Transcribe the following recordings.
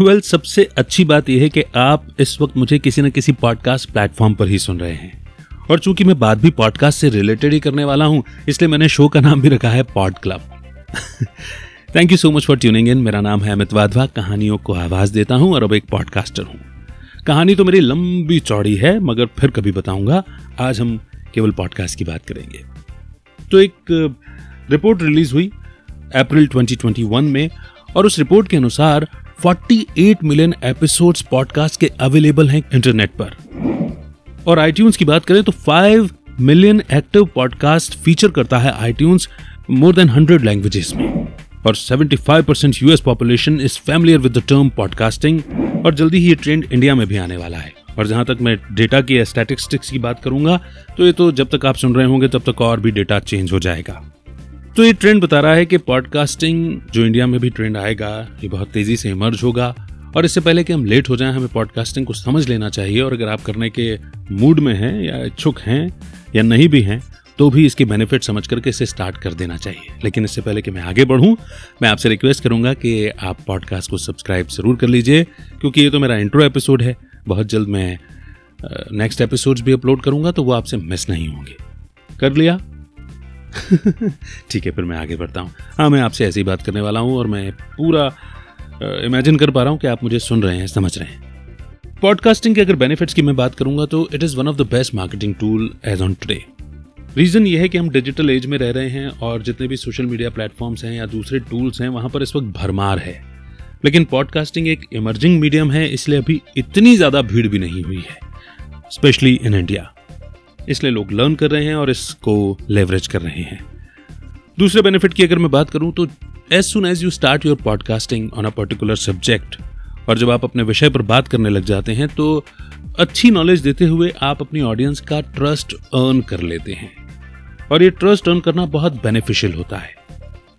Well well, सबसे अच्छी बात यह है कि आप इस वक्त मुझे किसी न किसी पॉडकास्ट प्लेटफॉर्म पर ही सुन रहे हैं। और चूँकि मैं बात भी पॉडकास्ट से रिलेटेड ही करने वाला हूँ इसलिए मैंने शो का नाम भी रखा है pod club thank you so much for tuning in मेरा नाम है अमित वाधवा। कहानियों को आवाज़ देता हूँ और अब एक पॉडकास्टर हूँ। कहानी तो मेरी लंबी चौड़ी है मगर फिर कभी बताऊँगा। आज हम केवल पॉडकास्ट की बात करेंगे। तो एक रिपोर्ट रिलीज़ हुई अप्रैल 2021 में और उस रिपोर्ट के अनुसार 48 मिलियन एपिसोड्स पॉडकास्ट के अवेलेबल हैं इंटरनेट पर। और आईट्यून्स की बात करें तो 5 मिलियन एक्टिव पॉडकास्ट फीचर करता है आईट्यून्स मोर देन 100 लैंग्वेजेस में। और 75 percent US population is familiar with the term podcasting और जल्दी ही ये ट्रेंड इंडिया में भी आने वाला है। और जहाँ तक मैं डेटा की स्टैटिस्टिक्स की बात करूँगा तो ये तो जब तक आप सुन रहे होंगे, तब तक और भी डेटा चेंज हो जाएगा। तो ये ट्रेंड बता रहा है कि पॉडकास्टिंग जो इंडिया में भी ट्रेंड आएगा, ये बहुत तेज़ी से इमर्ज होगा। और इससे पहले कि हम लेट हो जाएँ, हमें पॉडकास्टिंग को समझ लेना चाहिए। और अगर आप करने के मूड में हैं, या इच्छुक हैं, या नहीं भी हैं तो भी इसके बेनिफिट समझ करके इसे स्टार्ट कर देना चाहिए। लेकिन इससे पहले कि मैं आगे बढ़ूं, मैं आपसे रिक्वेस्ट करूँगा कि आप पॉडकास्ट को सब्सक्राइब ज़रूर कर लीजिए, क्योंकि ये तो मेरा इंट्रो एपिसोड है। बहुत जल्द मैं नेक्स्ट एपिसोड्स भी अपलोड करूँगा तो वो आपसे मिस नहीं होंगे। कर लिया? ठीक है, फिर मैं आगे बढ़ता हूँ। हाँ मैं आपसे ऐसी बात करने वाला हूँ और मैं पूरा इमेजिन कर पा रहा हूँ कि आप मुझे सुन रहे हैं, समझ रहे हैं। पॉडकास्टिंग के अगर बेनिफिट्स की मैं बात करूँगा तो it is one of the best marketing tool as on today reason ये है कि हम डिजिटल एज में रह रहे हैं और जितने भी सोशल मीडिया प्लेटफॉर्म्स हैं या दूसरे टूल्स हैं, वहाँ पर इस वक्त भरमार है। लेकिन पॉडकास्टिंग एक इमर्जिंग मीडियम है, इसलिए अभी इतनी ज़्यादा भीड़ भी नहीं हुई है स्पेशली इन इंडिया इसलिए लोग लर्न कर रहे हैं और इसको लेवरेज कर रहे हैं। दूसरे बेनिफिट की अगर मैं बात करूँ तो as soon as you start your podcasting on a particular subject और जब आप अपने विषय पर बात करने लग जाते हैं तो अच्छी नॉलेज देते हुए आप अपनी ऑडियंस का ट्रस्ट अर्न कर लेते हैं। और ये ट्रस्ट अर्न करना बहुत बेनिफिशियल होता है।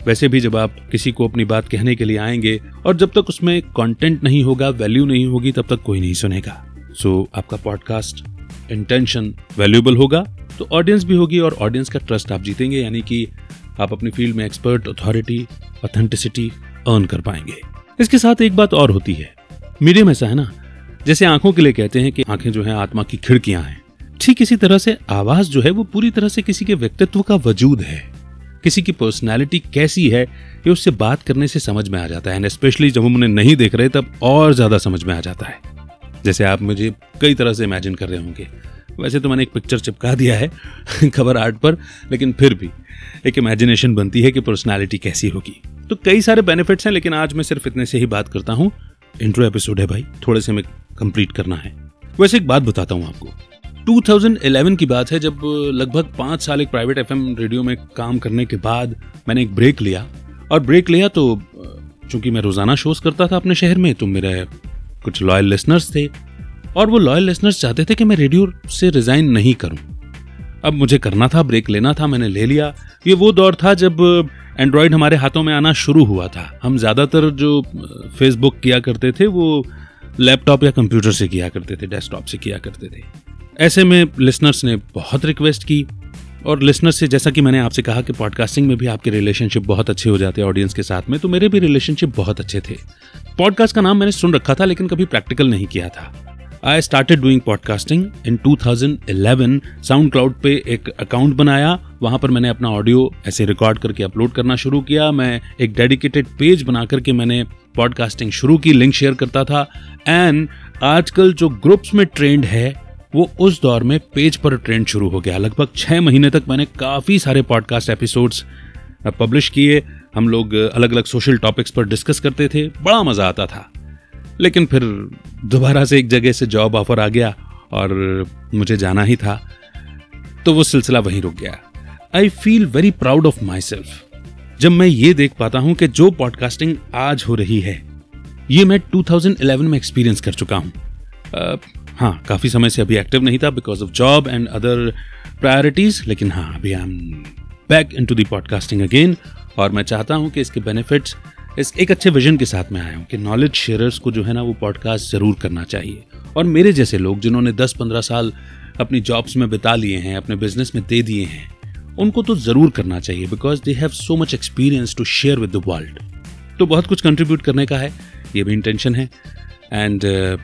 वैसे भी जब आप किसी को अपनी बात कहने के लिए आएँगे और जब तक उसमें कंटेंट नहीं होगा वैल्यू नहीं होगी तब तक कोई नहीं सुनेगा। सो so, आपका पॉडकास्ट इंटेंशन वैल्यूएबल होगा तो ऑडियंस भी होगी और ऑडियंस का ट्रस्ट आप जीतेंगे, यानी कि आप अपनी फ़ील्ड में एक्सपर्ट अथॉरिटी ऑथेंटिसिटी अर्न कर पाएँगे। इसके साथ एक बात और होती है। मीडियम ऐसा है ना? जैसे आँखों के लिए कहते हैं कि आँखें जो है आत्मा की खिड़कियाँ हैं। ठीक इसी तरह से आवाज़ जो है, वो पूरी तरह से किसी के व्यक्तित्व का वजूद है। किसी की पर्सनैलिटी कैसी है, ये उससे बात करने से समझ में आ जाता है। एंड स्पेशली जब हम उन्हें नहीं देख रहे, तब और ज़्यादा समझ में आ जाता है। जैसे आप मुझे कई तरह से इमेजिन कर रहे होंगे। वैसे तो मैंने एक पिक्चर चिपका दिया है खबर आर्ट पर, लेकिन फिर भी एक इमेजिनेशन बनती है कि पर्सनालिटी कैसी होगी। तो कई सारे बेनिफिट्स हैं, लेकिन आज मैं सिर्फ़ इतने से ही बात करता हूँ। इंट्रो एपिसोड है भाई, थोड़े से में कंप्लीट करना है। वैसे एक बात बताता हूँ आपको। 2011 की बात है, जब लगभग पाँच साल एक प्राइवेट एफएम रेडियो में काम करने के बाद मैंने एक ब्रेक लिया। और ब्रेक लिया तो चूँकि मैं रोज़ाना शोज़ करता था अपने शहर में तो मेरे कुछ लॉयल लिसनर्स थे और वो लॉयल लिसनर्स चाहते थे कि मैं रेडियो से रिजाइन नहीं करूँ। अब मुझे करना था ब्रेक लेना था, मैंने ले लिया। ये वो दौर था जब एंड्रॉयड हमारे हाथों में आना शुरू हुआ था। हम ज़्यादातर जो फेसबुक किया करते थे, वो लैपटॉप या कंप्यूटर से किया करते थे डेस्कटॉप से किया करते थे। ऐसे में लिसनर्स ने बहुत रिक्वेस्ट की और लिसनर्स से जैसा कि मैंने आपसे कहा कि पॉडकास्टिंग में भी आपके रिलेशनशिप बहुत अच्छे हो जाते हैं ऑडियंस के साथ में तो मेरे भी रिलेशनशिप बहुत अच्छे थे। पॉडकास्ट का नाम मैंने सुन रखा था, लेकिन कभी प्रैक्टिकल नहीं किया था। I started doing podcasting in 2011 SoundCloud पे एक अकाउंट बनाया। वहाँ पर मैंने अपना ऑडियो ऐसे रिकॉर्ड करके अपलोड करना शुरू किया। मैं एक डेडिकेटेड पेज बना करके मैंने पॉडकास्टिंग शुरू की लिंक शेयर करता था। एंड आजकल जो ग्रुप्स में ट्रेंड है, वो उस दौर में पेज पर ट्रेंड शुरू हो गया। लगभग छह महीने तक मैंने काफ़ी सारे पॉडकास्ट एपिसोड्स पब्लिश किए। हम लोग अलग अलग सोशल टॉपिक्स पर डिस्कस करते थे, बड़ा मज़ा आता था। लेकिन फिर दोबारा से एक जगह से जॉब ऑफ़र आ गया और मुझे जाना ही था तो वो सिलसिला वहीं रुक गया। I feel very proud of my self जब मैं ये देख पाता हूँ कि जो पॉडकास्टिंग आज हो रही है, ये मैं 2011 में एक्सपीरियंस कर चुका हूँ। हाँ काफ़ी समय से अभी एक्टिव नहीं था because of job and other priorities लेकिन हाँ अभी I am back in to the podcasting again और मैं चाहता हूँ कि इसके बेनिफिट्स इस एक अच्छे विजन के साथ में आया हूँ कि नॉलेज शेयरर्स को जो है ना वो पॉडकास्ट ज़रूर करना चाहिए। और मेरे जैसे लोग जिन्होंने 10-15 साल अपनी जॉब्स में बिता लिए हैं अपने बिज़नेस में दे दिए हैं उनको तो ज़रूर करना चाहिए because they have so much experience to share with the world तो बहुत कुछ कंट्रीब्यूट करने का है ये भी इंटेंशन है। एंड uh,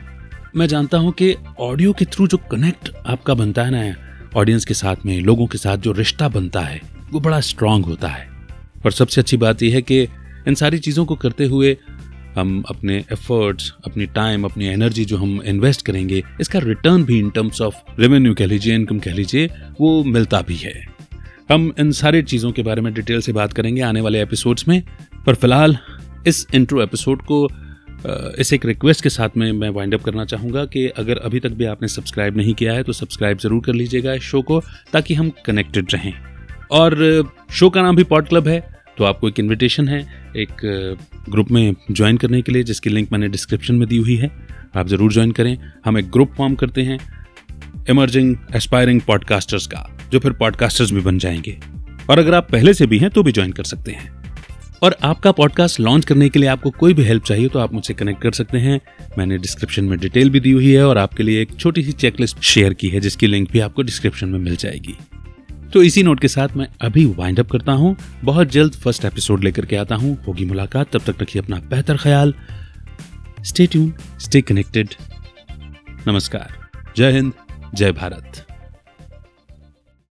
मैं जानता हूँ कि ऑडियो के थ्रू जो कनेक्ट आपका बनता है ना ऑडियंस के साथ में लोगों के साथ जो रिश्ता बनता है वो बड़ा स्ट्रांग होता है। और सबसे अच्छी बात यह है कि इन सारी चीज़ों को करते हुए हम अपने एफर्ट्स अपनी टाइम अपनी एनर्जी जो हम इन्वेस्ट करेंगे, इसका रिटर्न भी इन टर्म्स ऑफ़ रेवेन्यू कह लीजिए इनकम कह लीजिए, वो मिलता भी है। हम इन सारी चीज़ों के बारे में डिटेल से बात करेंगे आने वाले एपिसोड्स में, पर फ़िलहाल इस इंट्रो एपिसोड को इस एक रिक्वेस्ट के साथ में मैं वाइंड अप करना चाहूँगा कि अगर अभी तक भी आपने सब्सक्राइब नहीं किया है तो सब्सक्राइब ज़रूर कर लीजिएगा इस शो को, ताकि हम कनेक्टेड रहें। और शो का नाम भी पॉड क्लब है तो आपको एक इनविटेशन है एक ग्रुप में ज्वाइन करने के लिए, जिसकी लिंक मैंने डिस्क्रिप्शन में दी हुई है। आप ज़रूर ज्वाइन करें। हम एक ग्रुप फॉर्म करते हैं इमर्जिंग एस्पायरिंग पॉडकास्टर्स का, जो फिर पॉडकास्टर्स भी बन जाएँगे। और अगर आप पहले से भी हैं तो भी ज्वाइन कर सकते हैं। और आपका पॉडकास्ट लॉन्च करने के लिए आपको कोई भी हेल्प चाहिए तो आप मुझसे कनेक्ट कर सकते हैं। मैंने डिस्क्रिप्शन में डिटेल भी दी हुई है और आपके लिए एक छोटी सी चेकलिस्ट शेयर की है, जिसकी लिंक भी आपको डिस्क्रिप्शन में मिल जाएगी। तो इसी नोट के साथ मैं अभी वाइंड अप करता हूँ। बहुत जल्द फ़र्स्ट एपिसोड लेकर के आता हूँ। होगी मुलाकात। तब तक रखिए अपना बेहतर ख्याल। स्टे ट्यून स्टे कनेक्टेड नमस्कार। जय हिंद, जय भारत।